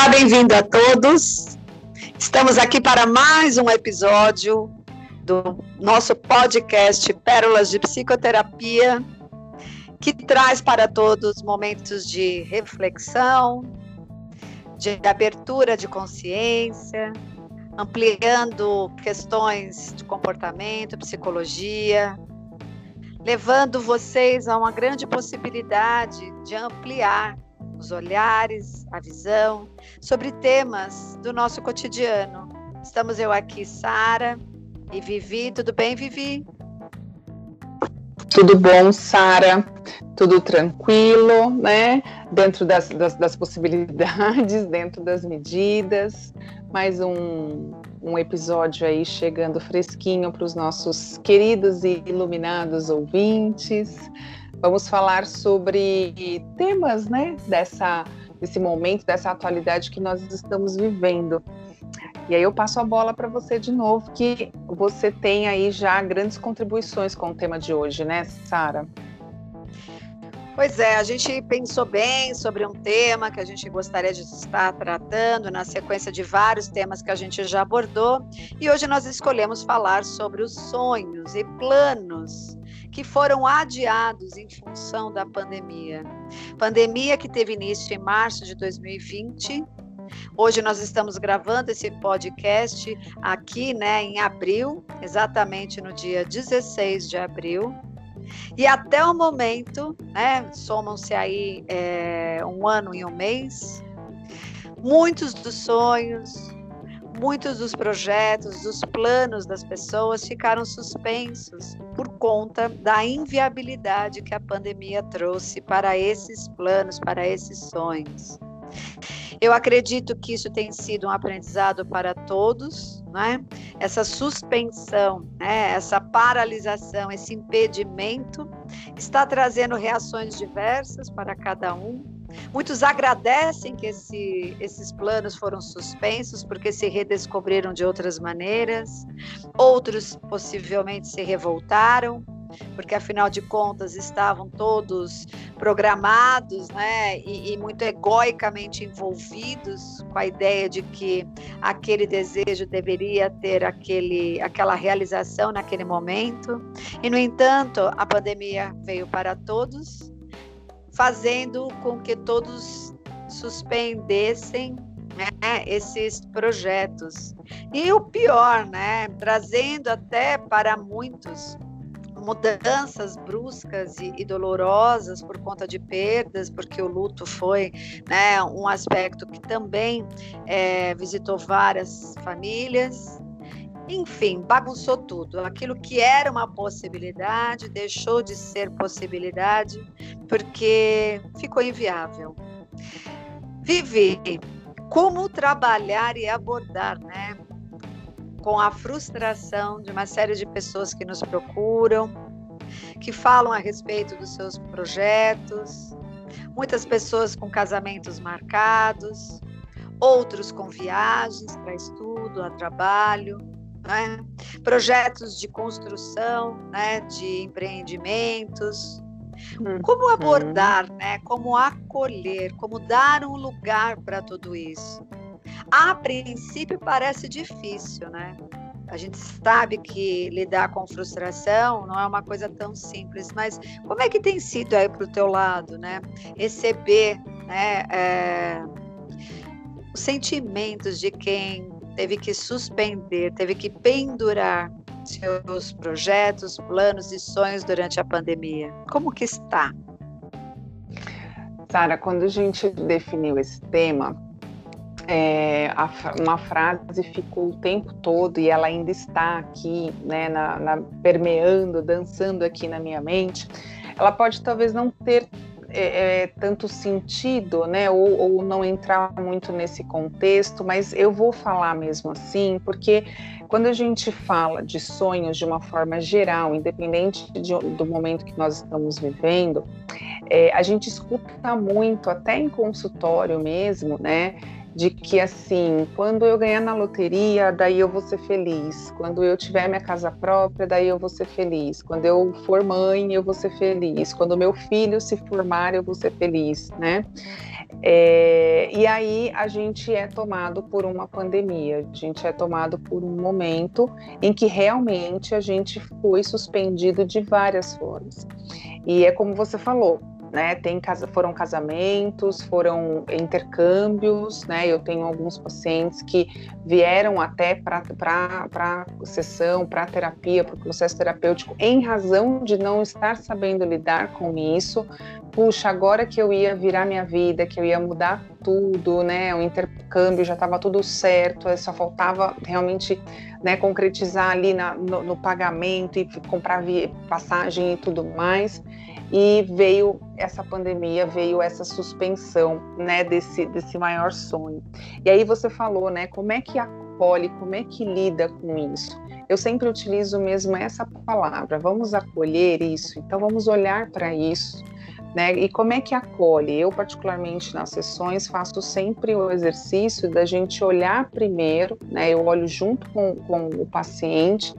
Olá, bem-vindo a todos. Estamos aqui para mais um episódio do nosso podcast Pérolas de Psicoterapia, que traz para todos momentos de reflexão, de abertura de consciência, ampliando questões de comportamento, psicologia, levando vocês a uma grande possibilidade de ampliar os olhares, a visão sobre temas do nosso cotidiano. Estamos eu aqui, Sara e Vivi. Tudo bem, Vivi? Tudo bom, Sara? Tudo tranquilo, né? Dentro das, das, das, possibilidades, dentro das medidas. Mais um, um episódio aí chegando fresquinho para os nossos queridos e iluminados ouvintes. Vamos falar sobre temas, né, dessa, desse momento, dessa atualidade que nós estamos vivendo. E aí eu passo a bola para você de novo, que você tem aí já grandes contribuições com o tema de hoje, né, Sara? Pois é, a gente pensou bem sobre um tema que a gente gostaria de estar tratando na sequência de vários temas que a gente já abordou, e hoje nós escolhemos falar sobre os sonhos e planos que foram adiados em função da pandemia. Pandemia que teve início em março de 2020. Hoje nós estamos gravando esse podcast aqui, né, em abril, exatamente no dia 16 de abril. E até o momento, né, somam-se aí é, um ano e um mês, muitos dos sonhos, muitos dos projetos, dos planos das pessoas ficaram suspensos por conta da inviabilidade que a pandemia trouxe para esses planos, para esses sonhos. Eu acredito que isso tem sido um aprendizado para todos, né? Essa suspensão, né? essa paralisação, esse impedimento está trazendo reações diversas para cada um Muitos agradecem que esse, esses planos foram suspensos porque se redescobriram de outras maneiras. Outros possivelmente se revoltaram porque afinal de contas estavam todos programados, né, e, e, muito egoicamente envolvidos com a ideia de que aquele desejo deveria ter aquele, aquela realização naquele momento. E no entanto, a pandemia veio para todos fazendo com que todos suspendessem né, esses projetos. E o pior, né, trazendo até para muitos mudanças bruscas e, e, dolorosas por conta de perdas, porque o luto foi né, um aspecto que também é, visitou várias famílias. Enfim, bagunçou tudo. Aquilo que era uma possibilidade deixou de ser possibilidade porque ficou inviável. Vivi, como trabalhar e abordar, né? Com a frustração de uma série de pessoas que nos procuram, que falam a respeito dos seus projetos, muitas pessoas com casamentos marcados, outros com viagens para estudo, a trabalho, né? projetos de construção, né? de empreendimentos. Uhum. Como abordar, né? como acolher, como dar um lugar para tudo isso? A princípio parece difícil, né? A gente sabe que lidar com frustração não é uma coisa tão simples, mas como é que tem sido aí para o teu lado, né? Receber né, é, os sentimentos de quem teve que suspender, teve que pendurar seus projetos, planos e sonhos durante a pandemia. Como que está? Sara, quando a gente definiu esse tema, é, a, uma frase ficou o tempo todo e ela ainda está aqui, né, na, na, permeando, dançando aqui na minha mente. Ela pode talvez não ter é, é, tanto sentido, né, ou, ou, não entrar muito nesse contexto, mas eu vou falar mesmo assim, porque quando a gente fala de sonhos de uma forma geral, independente de, do momento que nós estamos vivendo, é, a gente escuta muito, até em consultório mesmo, né, de que assim, quando eu ganhar na loteria, daí eu vou ser feliz. Quando eu tiver minha casa própria, daí eu vou ser feliz. Quando eu for mãe, eu vou ser feliz. Quando meu filho se formar, eu vou ser feliz, né? É, e aí a gente é tomado por uma pandemia, a gente é tomado por um momento em que realmente a gente foi suspendido de várias formas. E é como você falou, né? Tem foram casamentos, foram intercâmbios, né? Eu tenho alguns pacientes que vieram até para sessão, para terapia, para o processo terapêutico, em razão de não estar sabendo lidar com isso. Puxa, agora que eu ia virar minha vida, que eu ia mudar tudo, né? O intercâmbio já estava tudo certo, só faltava realmente né, concretizar ali na, no, no pagamento e comprar passagem e tudo mais e veio essa pandemia, veio essa suspensão, né, desse, desse maior sonho. E aí você falou, né, como é que acolhe, como é que lida com isso? Eu sempre utilizo mesmo essa palavra, vamos acolher isso, então vamos olhar para isso, né? E como é que acolhe? Eu, particularmente nas sessões, faço sempre o exercício da gente olhar primeiro, né? Eu olho junto com, com o paciente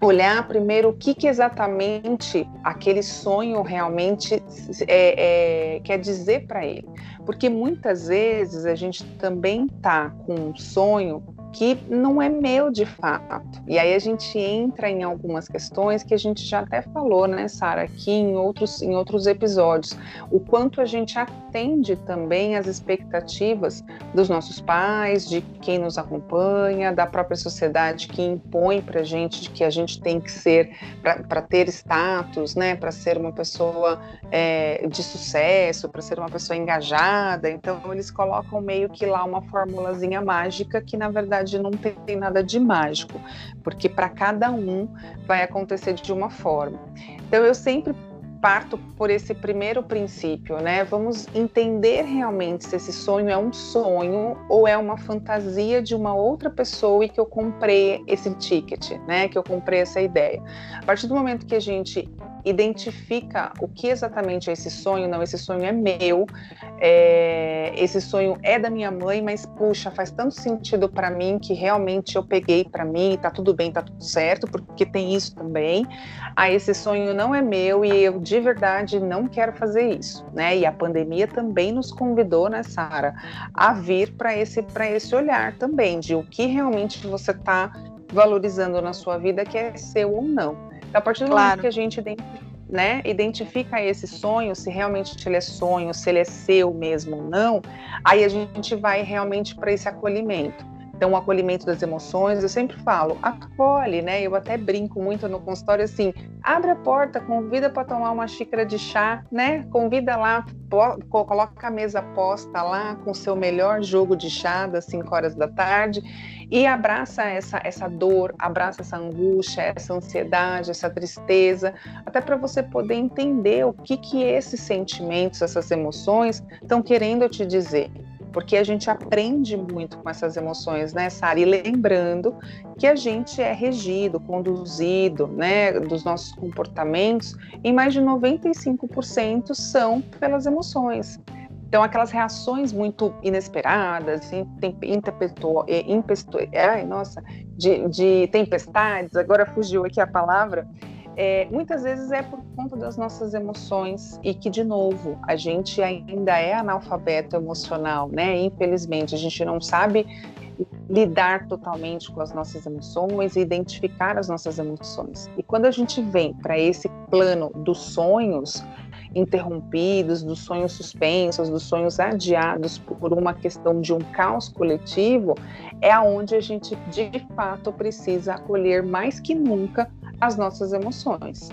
olhar primeiro o que, que exatamente aquele sonho realmente é, é, quer dizer para ele. Porque muitas vezes a gente também tá com um sonho que não é meu de fato. E aí a gente entra em algumas questões que a gente já até falou, né, Sara, aqui em outros, em outros episódios. O quanto a gente atende também às expectativas dos nossos pais, de quem nos acompanha, da própria sociedade que impõe para gente de que a gente tem que ser, para ter status, né, para ser uma pessoa é, de sucesso, para ser uma pessoa engajada. Então, eles colocam meio que lá uma formulazinha mágica que, na verdade, verdade não tem nada de mágico, porque para cada um vai acontecer de uma forma. Então eu sempre parto por esse primeiro princípio, né? Vamos entender realmente se esse sonho é um sonho ou é uma fantasia de uma outra pessoa e que eu comprei esse ticket, né? Que eu comprei essa ideia. A partir do momento que a gente identifica o que exatamente é esse sonho, não, esse sonho é meu, é, esse sonho é da minha mãe, mas puxa, faz tanto sentido para mim que realmente eu peguei para mim, tá tudo bem, tá tudo certo, porque tem isso também. Ah, esse sonho não é meu e eu de verdade não quero fazer isso, né? E a pandemia também nos convidou, né, Sara, a vir para esse para esse olhar também de o que realmente você está valorizando na sua vida que é seu ou não. Então, a partir do claro. momento que a gente né, identifica esse sonho, se realmente ele é sonho, se ele é seu mesmo ou não, aí a gente vai realmente para esse acolhimento. Então, o acolhimento das emoções, eu sempre falo, acolhe, né? Eu até brinco muito no consultório assim: abre a porta, convida para tomar uma xícara de chá, né? Convida lá, coloca a mesa posta lá com o seu melhor jogo de chá das 5 horas da tarde e abraça essa, essa dor, abraça essa angústia, essa ansiedade, essa tristeza, até para você poder entender o que, que esses sentimentos, essas emoções estão querendo te dizer porque a gente aprende muito com essas emoções, né, Sara? E lembrando que a gente é regido, conduzido, né, dos nossos comportamentos, em mais de 95% são pelas emoções. Então, aquelas reações muito inesperadas, impetu, impetu, ai, nossa, de, de tempestades, agora fugiu aqui a palavra, é, muitas vezes é por conta das nossas emoções e que, de novo, a gente ainda é analfabeto emocional, né? Infelizmente, a gente não sabe lidar totalmente com as nossas emoções e identificar as nossas emoções. E quando a gente vem para esse plano dos sonhos interrompidos, dos sonhos suspensos, dos sonhos adiados por uma questão de um caos coletivo, é aonde a gente de fato precisa acolher mais que nunca as nossas emoções.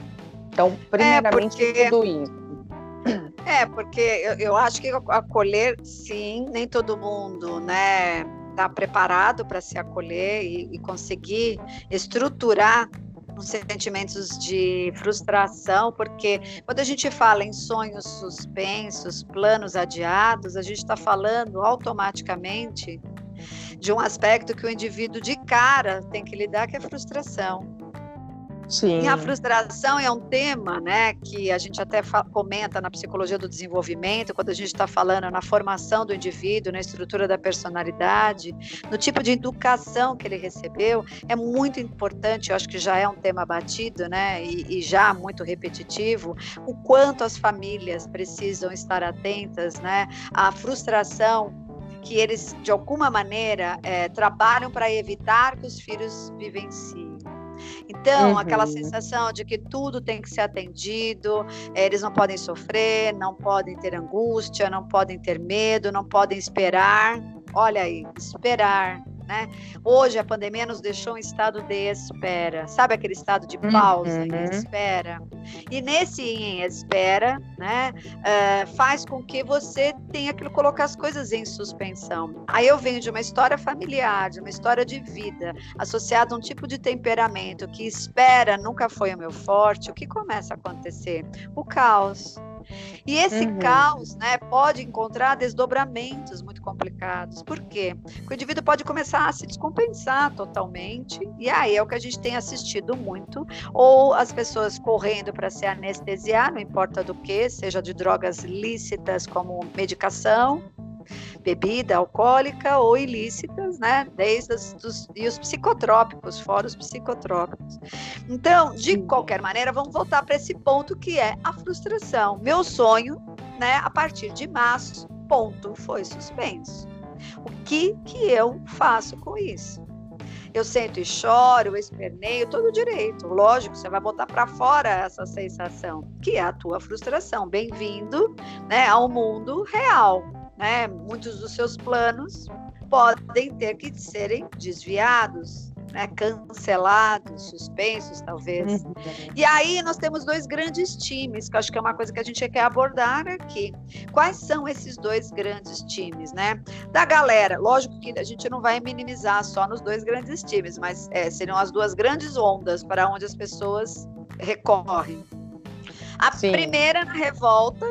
Então, primeiramente, é porque... tudo isso. É, porque eu, eu acho que acolher, sim, nem todo mundo, né, está preparado para se acolher e, e conseguir estruturar os sentimentos de frustração, porque quando a gente fala em sonhos suspensos, planos adiados, a gente está falando automaticamente de um aspecto que o indivíduo de cara tem que lidar, que é frustração. Sim. E a frustração é um tema, né, que a gente até comenta na psicologia do desenvolvimento, quando a gente está falando na formação do indivíduo, na estrutura da personalidade, no tipo de educação que ele recebeu, é muito importante, eu acho que já é um tema batido, né, e, e já muito repetitivo, o quanto as famílias precisam estar atentas, né, à frustração que eles, de alguma maneira, é, trabalham para evitar que os filhos vivenciem. Então, uhum. aquela sensação de que tudo tem que ser atendido, eh, eles não podem sofrer, não podem ter angústia, não podem ter medo, não podem esperar. Olha aí, esperar, né? Hoje a pandemia nos deixou em estado de espera, sabe aquele estado de pausa uhum. espera? E nesse em espera, né, uh, faz com que você tenha que colocar as coisas em suspensão. Aí eu venho de uma história familiar, de uma história de vida, associada a um tipo de temperamento que espera nunca foi o meu forte. O que começa a acontecer? O caos e esse uhum. caos né, pode encontrar desdobramentos muito complicados. Por quê? Porque o indivíduo pode começar a se descompensar totalmente, e aí é o que a gente tem assistido muito, ou as pessoas correndo para se anestesiar, não importa do que, seja de drogas lícitas como medicação, bebida alcoólica ou ilícitas, né? Desde os, dos, e os psicotrópicos, fora os psicotrópicos. Então, de qualquer maneira, vamos voltar para esse ponto que é a frustração. Meu sonho, né? A partir de março, ponto, foi suspenso. O que que eu faço com isso? eu sento e choro, eu esperneio, todo direito. Lógico, você vai botar para fora essa sensação, que é a tua frustração. Bem-vindo né, ao mundo real né? Muitos dos seus planos podem ter que serem desviados, né? cancelados, suspensos, talvez. Uhum. E aí nós temos dois grandes times, que eu acho que é uma coisa que a gente quer abordar aqui. Quais são esses dois grandes times, né? Da galera, lógico que a gente não vai minimizar só nos dois grandes times, mas é, seriam as duas grandes ondas para onde as pessoas recorrem. A Sim. primeira na revolta,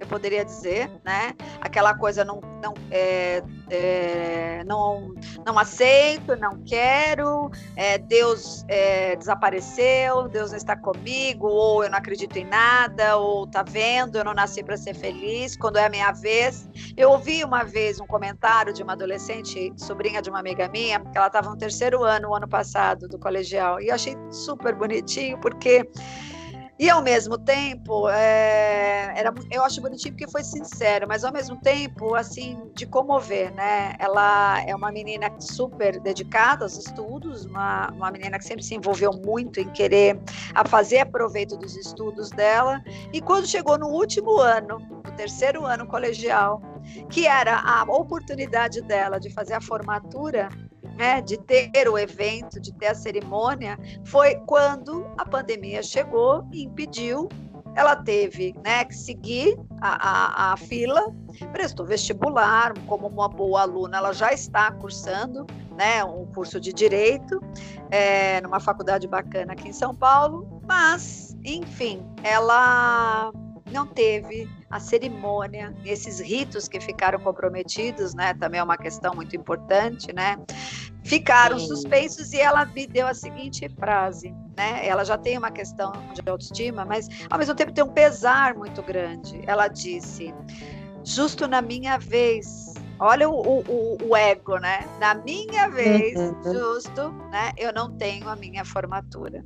eu poderia dizer, né? Aquela coisa não não é, é, não não aceito, não quero, é, Deus é, desapareceu, Deus não está comigo, ou eu não acredito em nada, ou tá vendo, eu não nasci para ser feliz. Quando é a minha vez, eu ouvi uma vez um comentário de uma adolescente, sobrinha de uma amiga minha, que ela estava no terceiro ano, o ano passado do colegial, e eu achei super bonitinho porque e ao mesmo tempo, é, era, eu acho bonitinho porque foi sincero, mas ao mesmo tempo, assim, de comover, né? Ela é uma menina super dedicada aos estudos, uma, uma menina que sempre se envolveu muito em querer a fazer proveito dos estudos dela. E quando chegou no último ano, no terceiro ano colegial, que era a oportunidade dela de fazer a formatura, né, de ter o evento, de ter a cerimônia, foi quando a pandemia chegou e impediu. Ela teve né, que seguir a, a, a fila, prestou vestibular, como uma boa aluna, ela já está cursando né, um curso de direito é, numa faculdade bacana aqui em São Paulo, mas, enfim, ela não teve a cerimônia, esses ritos que ficaram comprometidos, né? Também é uma questão muito importante, né? Ficaram Sim. suspensos e ela me deu a seguinte frase, né? Ela já tem uma questão de autoestima, mas ao mesmo tempo tem um pesar muito grande. Ela disse: justo na minha vez, olha o, o, o ego, né? Na minha vez, uhum. justo, né? Eu não tenho a minha formatura.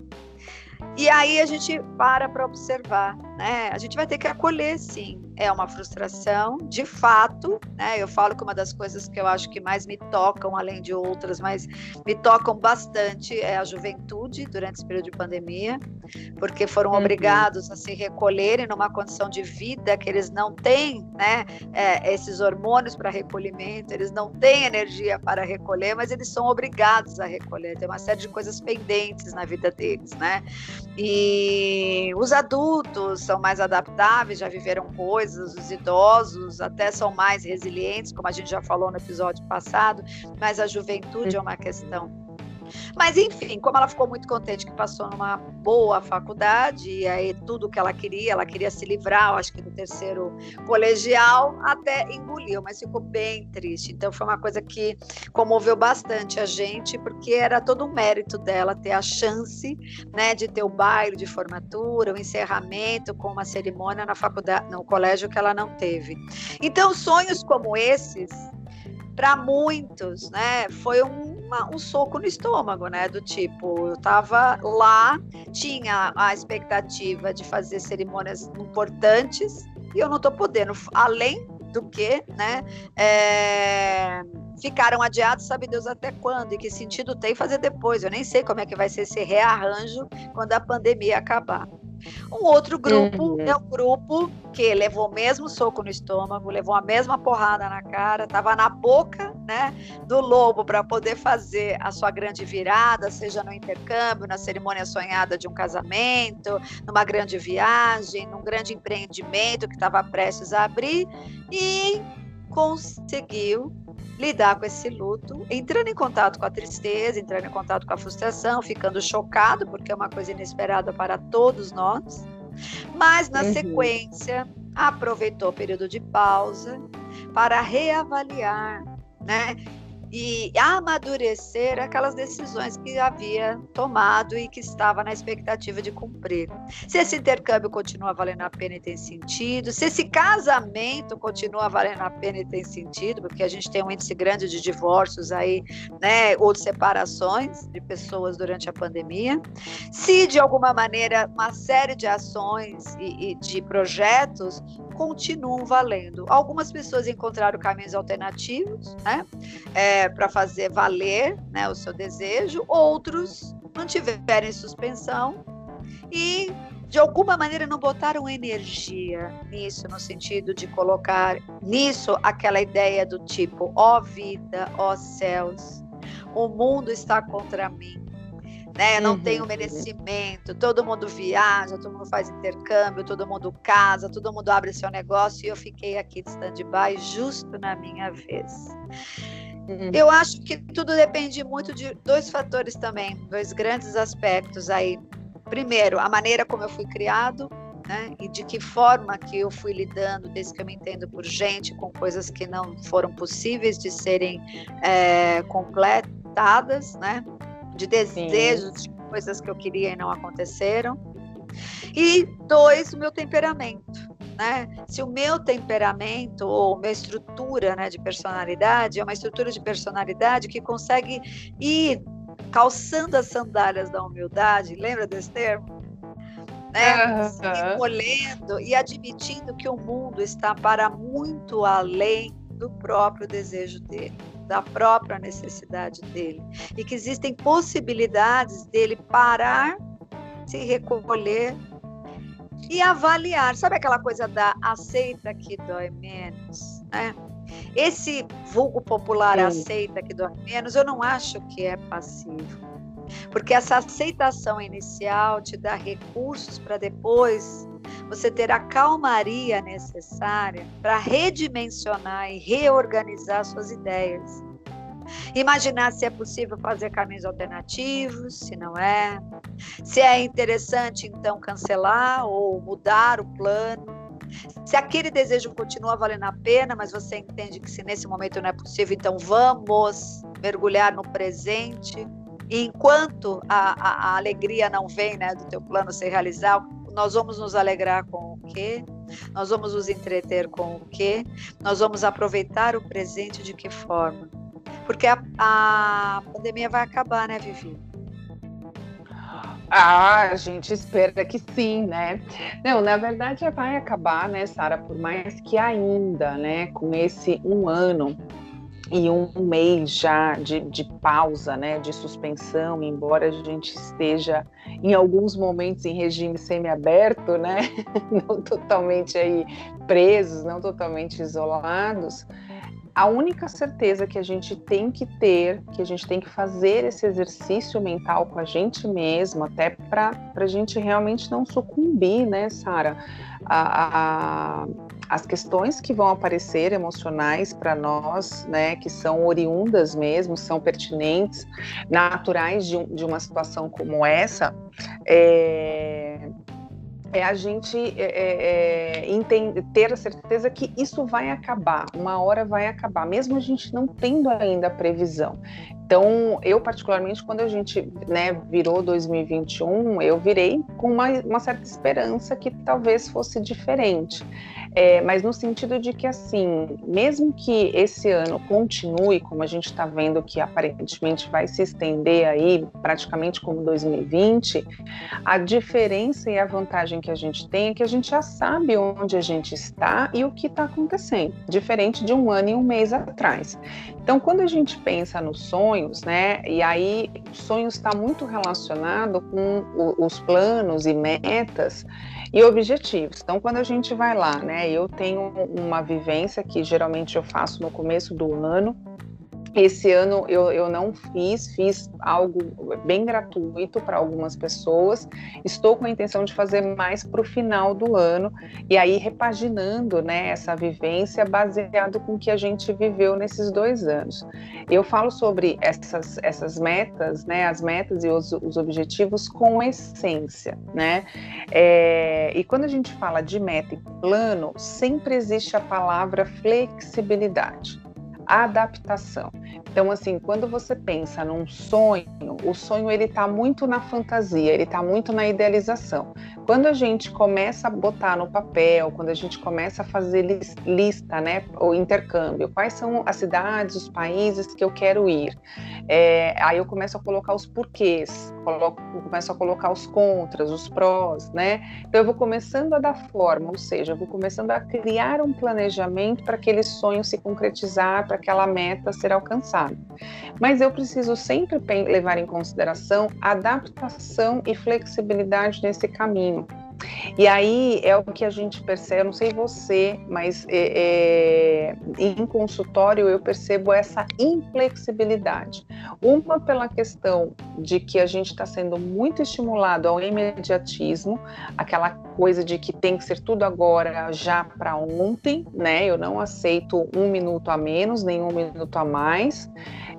E aí a gente para para observar, né? A gente vai ter que acolher, sim. É uma frustração, de fato, né? Eu falo que uma das coisas que eu acho que mais me tocam, além de outras, mas me tocam bastante é a juventude durante esse período de pandemia, porque foram uhum. obrigados a se recolherem numa condição de vida que eles não têm, né? É, esses hormônios para recolhimento, eles não têm energia para recolher, mas eles são obrigados a recolher. Tem uma série de coisas pendentes na vida deles, né? E os adultos são mais adaptáveis, já viveram coisas, os idosos até são mais resilientes, como a gente já falou no episódio passado, mas a juventude é uma questão. Mas, enfim, como ela ficou muito contente que passou numa boa faculdade, e aí tudo que ela queria, ela queria se livrar, acho que do terceiro colegial, até engoliu, mas ficou bem triste. Então, foi uma coisa que comoveu bastante a gente, porque era todo um mérito dela ter a chance né, de ter o baile de formatura, o encerramento com uma cerimônia na faculdade, no colégio que ela não teve. Então, sonhos como esses para muitos, né, foi um, uma, um soco no estômago, né, do tipo, eu estava lá, tinha a expectativa de fazer cerimônias importantes e eu não estou podendo, além do que, né, é, ficaram adiados, sabe Deus até quando e que sentido tem fazer depois. Eu nem sei como é que vai ser esse rearranjo quando a pandemia acabar. Um outro grupo uhum. é o grupo que levou o mesmo soco no estômago, levou a mesma porrada na cara, estava na boca né, do lobo para poder fazer a sua grande virada, seja no intercâmbio, na cerimônia sonhada de um casamento, numa grande viagem, num grande empreendimento que estava prestes a abrir e conseguiu lidar com esse luto, entrando em contato com a tristeza, entrando em contato com a frustração, ficando chocado, porque é uma coisa inesperada para todos nós. Mas, na uhum. sequência, aproveitou o período de pausa para reavaliar né, e amadurecer aquelas decisões que havia tomado e que estava na expectativa de cumprir. Se esse intercâmbio continua valendo a pena e tem sentido, se esse casamento continua valendo a pena e tem sentido, porque a gente tem um índice grande de divórcios aí, né, ou de separações de pessoas durante a pandemia, se de alguma maneira uma série de ações e, e de projetos continuam valendo. Algumas pessoas encontraram caminhos alternativos, né, é, para fazer valer né, o seu desejo, outros mantiveram em suspensão e de alguma maneira não botaram energia nisso, no sentido de colocar nisso aquela ideia do tipo, ó oh vida, ó oh céus, o mundo está contra mim né? Eu não uhum. tenho merecimento. Todo mundo viaja, todo mundo faz intercâmbio, todo mundo casa, todo mundo abre seu negócio e eu fiquei aqui de stand-by justo na minha vez. Uhum. Eu acho que tudo depende muito de dois fatores também, dois grandes aspectos aí. Primeiro, a maneira como eu fui criado, né? E de que forma que eu fui lidando, desde que eu me entendo por gente, com coisas que não foram possíveis de serem é, completadas, né? De desejos, Sim. de coisas que eu queria e não aconteceram. E dois, o meu temperamento. Né? Se o meu temperamento ou minha estrutura né, de personalidade é uma estrutura de personalidade que consegue ir calçando as sandálias da humildade, lembra desse termo? Né? Se encolhendo e admitindo que o mundo está para muito além do próprio desejo dele da própria necessidade dele e que existem possibilidades dele parar, se recolher e avaliar. Sabe aquela coisa da aceita que dói menos, né? Esse vulgo popular Sim. aceita que dói menos, eu não acho que é passivo. Porque essa aceitação inicial te dá recursos para depois você ter a calmaria necessária para redimensionar e reorganizar suas ideias. Imaginar se é possível fazer caminhos alternativos, se não é. Se é interessante, então, cancelar ou mudar o plano. Se aquele desejo continua valendo a pena, mas você entende que se nesse momento não é possível, então vamos mergulhar no presente. E enquanto a, a, a alegria não vem né, do teu plano se realizar, nós vamos nos alegrar com o quê? Nós vamos nos entreter com o quê? Nós vamos aproveitar o presente de que forma? Porque a, a pandemia vai acabar, né, Vivi? Ah, a gente espera que sim, né? Não, na verdade vai acabar, né, Sara? Por mais que ainda, né, com esse um ano e um mês já de, de pausa, né, de suspensão, embora a gente esteja em alguns momentos em regime semiaberto, né, não totalmente aí presos, não totalmente isolados, a única certeza que a gente tem que ter, que a gente tem que fazer esse exercício mental com a gente mesmo, até para a gente realmente não sucumbir, né, Sara? As questões que vão aparecer emocionais para nós, né, que são oriundas mesmo, são pertinentes, naturais de, de uma situação como essa, é, é a gente é, é, é, entender, ter a certeza que isso vai acabar, uma hora vai acabar, mesmo a gente não tendo ainda a previsão. Então, eu particularmente, quando a gente né, virou 2021, eu virei com uma, uma certa esperança que talvez fosse diferente. É, mas no sentido de que, assim, mesmo que esse ano continue, como a gente está vendo que aparentemente vai se estender aí, praticamente como 2020, a diferença e a vantagem que a gente tem é que a gente já sabe onde a gente está e o que está acontecendo, diferente de um ano e um mês atrás. Então, quando a gente pensa nos sonhos, né, e aí sonhos está muito relacionado com os planos e metas e objetivos. Então, quando a gente vai lá, né, eu tenho uma vivência que geralmente eu faço no começo do ano, esse ano eu, eu não fiz, fiz algo bem gratuito para algumas pessoas. Estou com a intenção de fazer mais para o final do ano e aí repaginando né, essa vivência baseado com o que a gente viveu nesses dois anos. Eu falo sobre essas, essas metas, né, as metas e os, os objetivos com essência. Né? É, e quando a gente fala de meta e plano, sempre existe a palavra flexibilidade adaptação. Então, assim, quando você pensa num sonho, o sonho ele está muito na fantasia, ele está muito na idealização. Quando a gente começa a botar no papel, quando a gente começa a fazer lista, né, o intercâmbio, quais são as cidades, os países que eu quero ir, é, aí eu começo a colocar os porquês, coloco, começo a colocar os contras, os prós, né? Então eu vou começando a dar forma, ou seja, eu vou começando a criar um planejamento para aquele sonho se concretizar, para aquela meta ser alcançada. Mas eu preciso sempre levar em consideração adaptação e flexibilidade nesse caminho. E aí é o que a gente percebe, eu não sei você, mas é, é, em consultório eu percebo essa inflexibilidade. Uma pela questão de que a gente está sendo muito estimulado ao imediatismo, aquela coisa de que tem que ser tudo agora, já para ontem, né? Eu não aceito um minuto a menos, nem um minuto a mais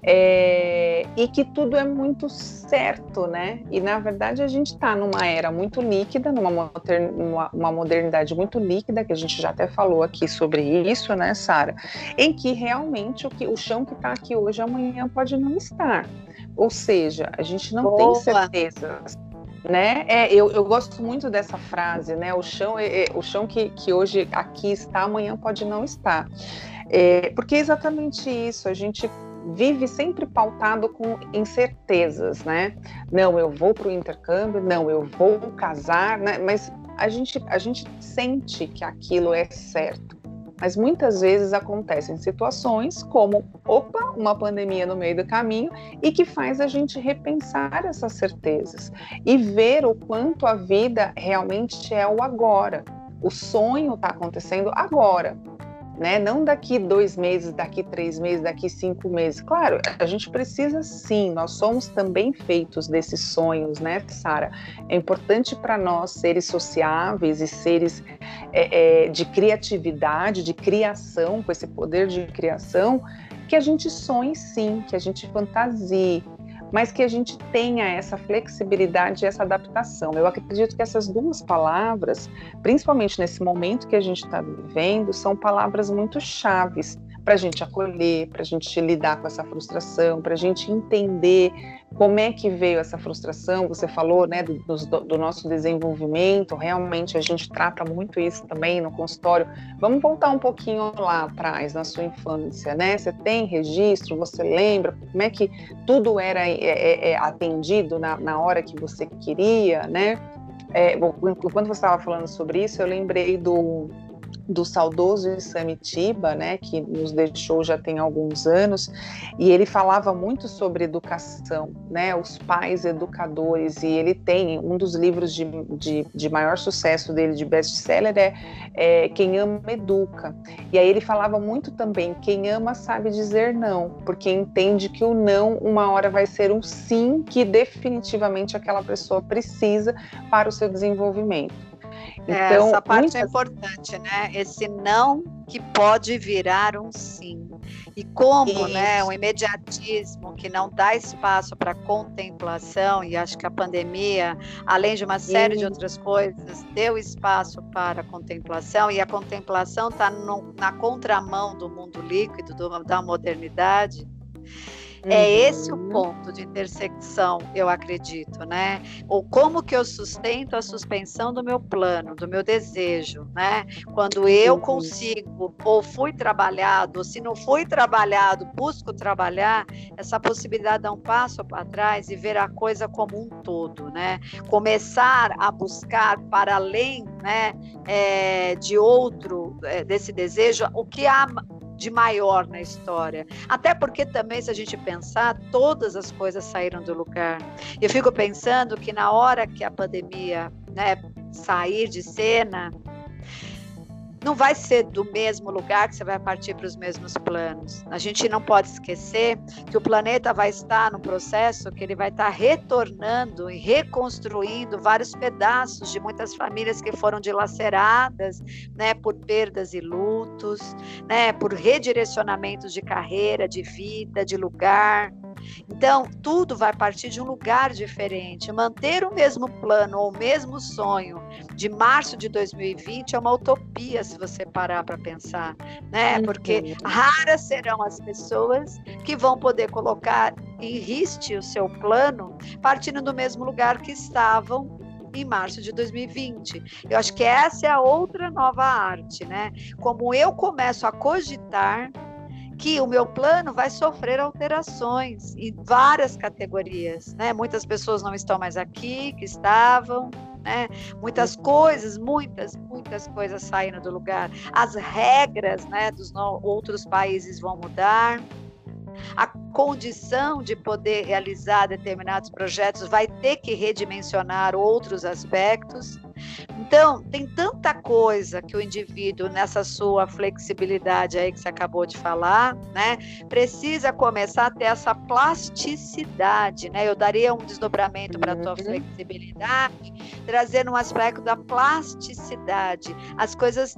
é, e que tudo é muito certo, né? E na verdade a gente está numa era muito líquida, numa, uma modernidade muito líquida, que a gente já até falou aqui sobre isso, né, Sara? Em que realmente o, que, o chão que está aqui hoje, amanhã pode não estar. Ou seja, a gente não Boa. tem certeza né? É, eu, eu gosto muito dessa frase, né? O chão, é, é, o chão que, que hoje aqui está, amanhã pode não estar. É, porque é exatamente isso. A gente vive sempre pautado com incertezas, né? Não, eu vou para o intercâmbio, não, eu vou casar, né? Mas a gente, a gente sente que aquilo é certo. Mas muitas vezes acontecem situações como, opa, uma pandemia no meio do caminho e que faz a gente repensar essas certezas e ver o quanto a vida realmente é o agora. O sonho está acontecendo agora né? Não daqui dois meses, daqui três meses, daqui cinco meses. Claro, a gente precisa sim, nós somos também feitos desses sonhos, né, Sara? É importante para nós seres sociáveis e seres é, é, de criatividade, de criação, com esse poder de criação, que a gente sonhe sim, que a gente fantasie, mas que a gente tenha essa flexibilidade e essa adaptação. Eu acredito que essas duas palavras, principalmente nesse momento que a gente está vivendo, são palavras muito chaves para a gente acolher, para a gente lidar com essa frustração, para a gente entender como é que veio essa frustração. Você falou né, do, do, do, nosso desenvolvimento, realmente a gente trata muito isso também no consultório. Vamos voltar um pouquinho lá atrás, na sua infância, né? Você tem registro, você lembra como é que tudo era é, é, é atendido na, na hora que você queria, né? É, quando você estava falando sobre isso, eu lembrei do do saudoso Isamitiba, né, que nos deixou já tem alguns anos, e ele falava muito sobre educação, né, os pais educadores, e ele tem um dos livros de, de, de maior sucesso dele, de best-seller, é, é, Quem Ama Educa. E aí ele falava muito também, quem ama sabe dizer não, porque entende que o não, uma hora vai ser um sim que definitivamente aquela pessoa precisa para o seu desenvolvimento. É, então, Essa parte é muitas... é importante, né? Esse não que pode virar um sim. E como, Isso. né, o imediatismo que não dá espaço para contemplação, e acho que a pandemia, além de uma série Isso. de outras coisas, deu espaço para a contemplação, e a contemplação está na contramão do mundo líquido, do, da modernidade. É esse o uhum. ponto de intersecção, eu acredito, né? Ou como que eu sustento a suspensão do meu plano, do meu desejo, né? Quando eu consigo, ou fui trabalhado, ou se não fui trabalhado, busco trabalhar, essa possibilidade de dar um passo para trás e ver a coisa como um todo, né? Começar a buscar para além, né, é, de outro, é, desse desejo, o que há de maior na história. Até porque também, se a gente pensar, todas as coisas saíram do lugar. Eu fico pensando que na hora que a pandemia né, sair de cena, não vai ser do mesmo lugar que você vai partir para os mesmos planos. A gente não pode esquecer que o planeta vai estar no processo que ele vai estar retornando e reconstruindo vários pedaços de muitas famílias que foram dilaceradas, né, por perdas e lutos, né, por redirecionamentos de carreira, de vida, de lugar. Então, tudo vai partir de um lugar diferente. Manter o mesmo plano ou o mesmo sonho de março de 2020 é uma utopia, se você parar para pensar, né? Porque raras serão as pessoas que vão poder colocar em riste o seu plano partindo do mesmo lugar que estavam em março de 2020. Eu acho que essa é a outra nova arte, né? Como eu começo a cogitar que o meu plano vai sofrer alterações em várias categorias, né? Muitas pessoas não estão mais aqui, que estavam, né? Muitas coisas, muitas, muitas coisas saindo do lugar. As regras, né, dos outros países vão mudar. A condição de poder realizar determinados projetos vai ter que redimensionar outros aspectos. Então, tem tanta coisa que o indivíduo, nessa sua flexibilidade aí que você acabou de falar, né, precisa começar a ter essa plasticidade, né? Eu daria um desdobramento para a tua uhum. flexibilidade, trazendo um aspecto da plasticidade. As coisas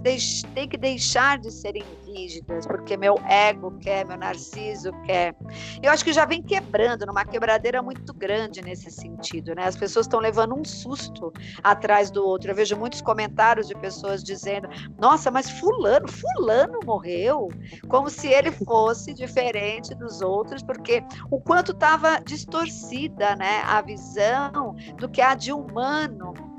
têm que deixar de serem rígidas, porque meu ego quer, meu narciso quer. Eu acho que já vem quebrando, numa quebradeira muito grande nesse sentido, né? As pessoas estão levando um susto atrás do outro. Eu vejo muitos comentários de pessoas dizendo: "Nossa, mas fulano, fulano morreu", como se ele fosse diferente dos outros, porque o quanto estava distorcida, né, a visão do que há de humano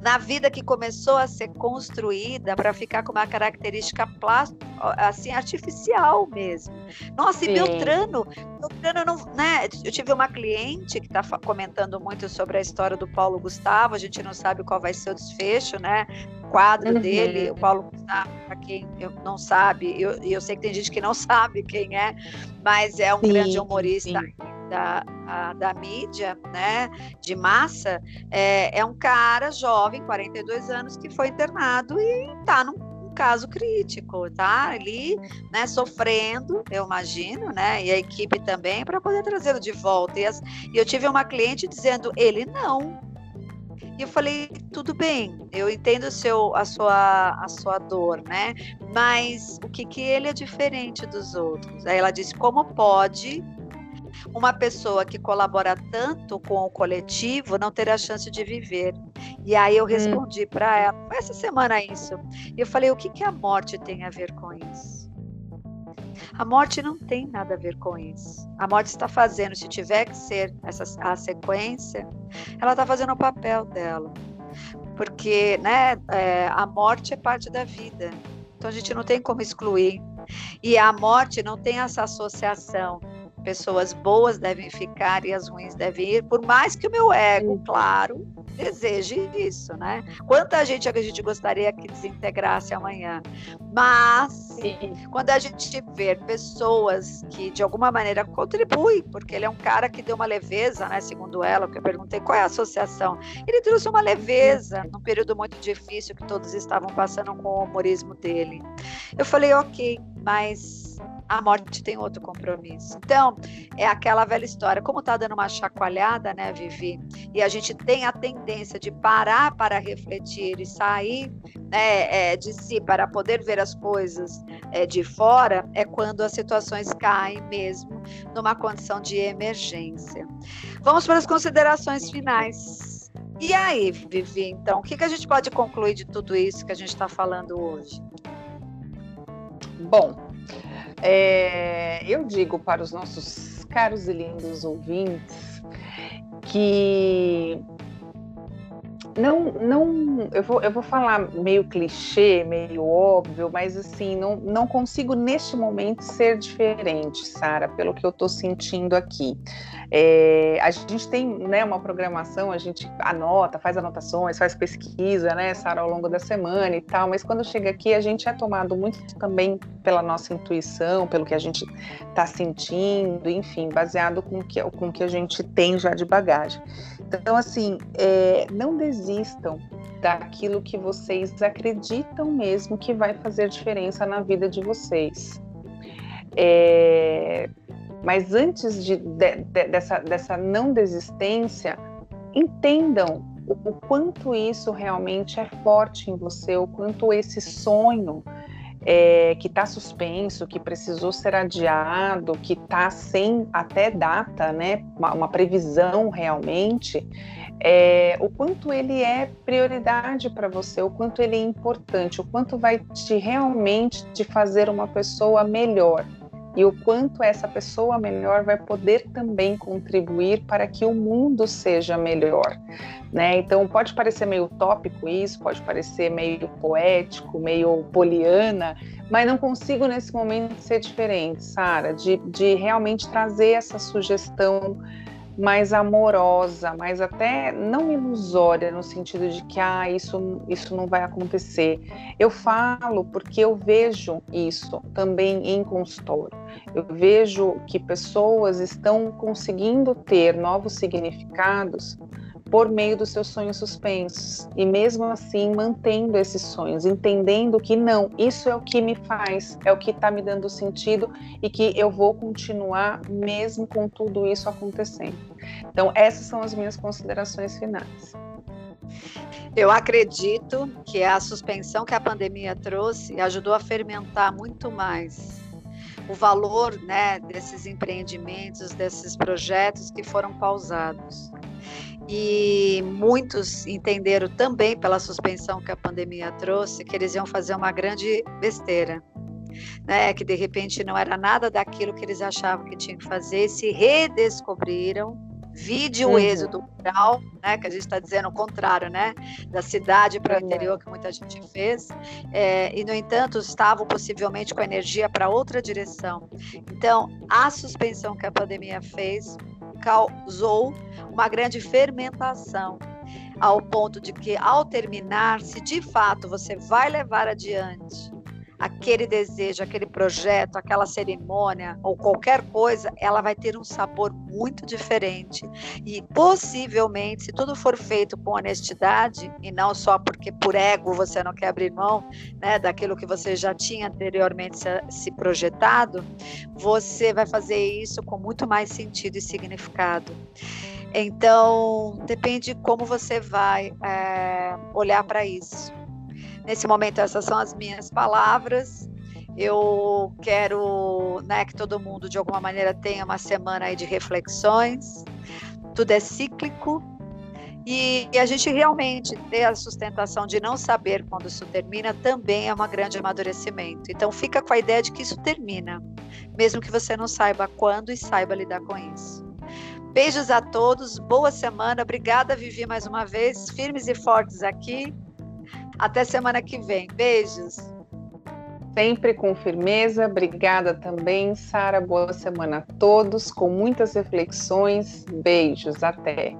na vida que começou a ser construída para ficar com uma característica plástica, assim, artificial mesmo. Nossa, e Beltrano, Beltrano não, né? Eu tive uma cliente que está comentando muito sobre a história do Paulo Gustavo, a gente não sabe qual vai ser o desfecho, né? O quadro uhum. dele, o Paulo Gustavo, para quem não sabe, e eu, eu, sei que tem gente que não sabe quem é, mas é um sim, grande humorista. Sim da, a, da mídia, né, de massa, é, é um cara jovem, 42 anos, que foi internado e está num caso crítico, tá? Ali, né, sofrendo, eu imagino, né? E a equipe também para poder trazê-lo de volta. E, as, e, eu tive uma cliente dizendo, ele não. E eu falei, tudo bem, eu entendo seu, a, sua, a sua dor, né? Mas o que que ele é diferente dos outros? Aí ela disse, como pode uma pessoa que colabora tanto com o coletivo não ter a chance de viver. E aí eu hum. respondi hum. para ela, essa semana isso. E eu falei, o que, que a morte tem a ver com isso? A morte não tem nada a ver com isso. A morte está fazendo, se tiver que ser essa, a sequência, ela está fazendo o papel dela. Porque né, é, a morte é parte da vida. Então a gente não tem como excluir. E a morte não tem essa associação pessoas boas devem ficar e as ruins devem ir, por mais que o meu ego, claro, deseje isso, né? Quanta gente a gente gostaria que desintegrasse amanhã. Mas Sim. quando a gente vê pessoas que de alguma maneira contribuem, porque ele é um cara que deu uma leveza, né? Segundo ela, que eu perguntei qual é a associação. Ele trouxe uma leveza num período muito difícil que todos estavam passando com o humorismo dele. Eu falei, ok, mas a morte tem outro compromisso. Então, é aquela velha história, como está dando uma chacoalhada, né, Vivi? E a gente tem a tendência de parar para refletir e sair né, é, de si para poder ver as coisas é, de fora, é quando as situações caem mesmo numa condição de emergência. Vamos para as considerações finais. E aí, Vivi, então, o que, que a gente pode concluir de tudo isso que a gente está falando hoje? Bom, é, eu digo para os nossos caros e lindos ouvintes que não, não, eu vou, eu vou falar meio clichê, meio óbvio, mas assim, não, não consigo neste momento ser diferente, Sara, pelo que eu estou sentindo aqui. É, a gente tem né, uma programação, a gente anota, faz anotações, faz pesquisa, né, Sara, ao longo da semana e tal, mas quando chega aqui a gente é tomado muito também pela nossa intuição, pelo que a gente está sentindo, enfim, baseado com que, o com que a gente tem já de bagagem. Então, assim, é, não desistam daquilo que vocês acreditam mesmo que vai fazer diferença na vida de vocês. É, mas antes de, de, de, dessa, dessa não desistência, entendam o, o quanto isso realmente é forte em você, o quanto esse sonho é, que está suspenso, que precisou ser adiado, que está sem até data, né, uma, uma previsão realmente, é, o quanto ele é prioridade para você, o quanto ele é importante, o quanto vai te realmente te fazer uma pessoa melhor e o quanto essa pessoa melhor vai poder também contribuir para que o mundo seja melhor. Né? Então pode parecer meio utópico isso, pode parecer meio poético, meio poliana, mas não consigo nesse momento ser diferente, Sara, de, de realmente trazer essa sugestão mais amorosa, mais até não ilusória, no sentido de que ah, isso, isso não vai acontecer. Eu falo porque eu vejo isso também em consultório. Eu vejo que pessoas estão conseguindo ter novos significados por meio dos seus sonhos suspensos e mesmo assim mantendo esses sonhos, entendendo que não, isso é o que me faz, é o que está me dando sentido e que eu vou continuar mesmo com tudo isso acontecendo. Então essas são as minhas considerações finais. Eu acredito que a suspensão que a pandemia trouxe ajudou a fermentar muito mais o valor né, desses empreendimentos, desses projetos que foram pausados e muitos entenderam também pela suspensão que a pandemia trouxe que eles iam fazer uma grande besteira. Né, que de repente não era nada daquilo que eles achavam que tinham que fazer, se redescobriram, vide o uhum. êxodo rural, né, que a gente está dizendo o contrário, né, da cidade para o interior que muita gente fez, é, e no entanto estavam possivelmente com energia para outra direção. Então, a suspensão que a pandemia fez causou uma grande fermentação, ao ponto de que, ao terminar, se de fato você vai levar adiante aquele desejo, aquele projeto, aquela cerimônia ou qualquer coisa, ela vai ter um sabor muito diferente. E possivelmente, se tudo for feito com honestidade, e não só porque por ego você não quer abrir mão né, daquilo que você já tinha anteriormente se, se projetado, você vai fazer isso com muito mais sentido e significado. Então, depende de como você vai é, olhar para isso. Nesse momento, essas são as minhas palavras. Eu quero né, que todo mundo, de alguma maneira, tenha uma semana aí de reflexões. Tudo é cíclico. E, e a gente realmente ter a sustentação de não saber quando isso termina também é um grande amadurecimento. Então, fica com a ideia de que isso termina, mesmo que você não saiba quando e saiba lidar com isso. Beijos a todos, boa semana. Obrigada, Vivi, mais uma vez, firmes e fortes aqui. Até semana que vem. Beijos. sempre com firmeza. Obrigada também, Sara. Boa semana a todos, com muitas reflexões. Beijos, até.